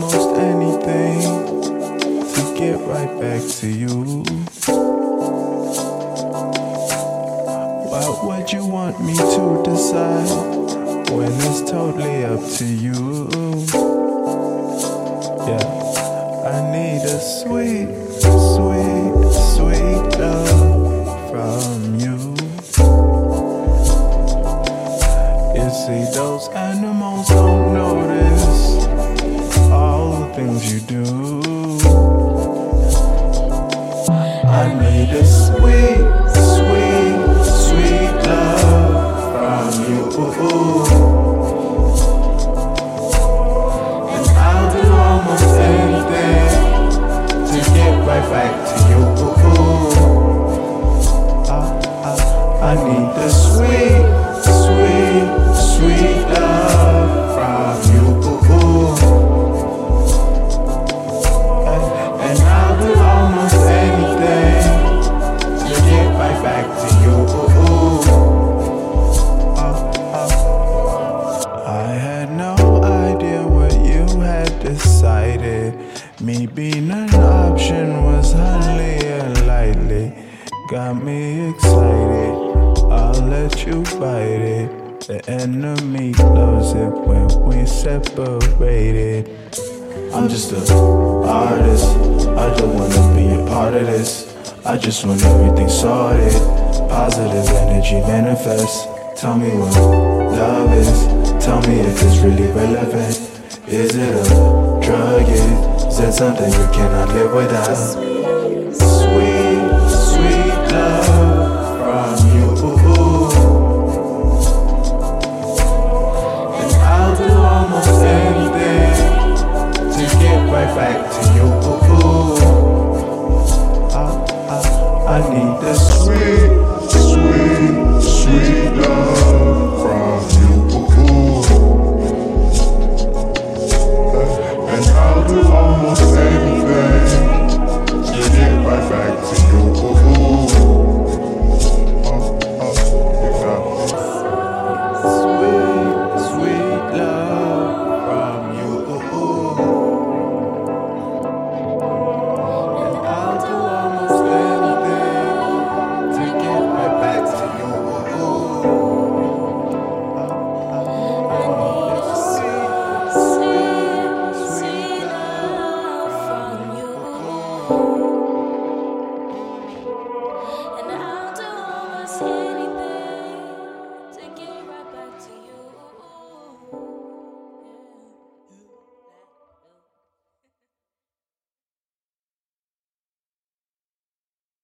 almost anything to get right back to you. What would you want me to decide when it's totally up to you? Yeah, I need a sweet, sweet, sweet love from you. You see those things you do. I need a sweet, Being an option was highly unlikely. Got me excited. I'll let you bite it. The enemy loves it when we separated. I'm just a artist. I don't wanna be a part of this. I just want everything sorted. Positive energy manifest. Tell me what love is. Tell me if it's really relevant. Is it a drug? Is said something you cannot live without. Sweet, sweet love from you. And I'll do almost anything to get right back to you.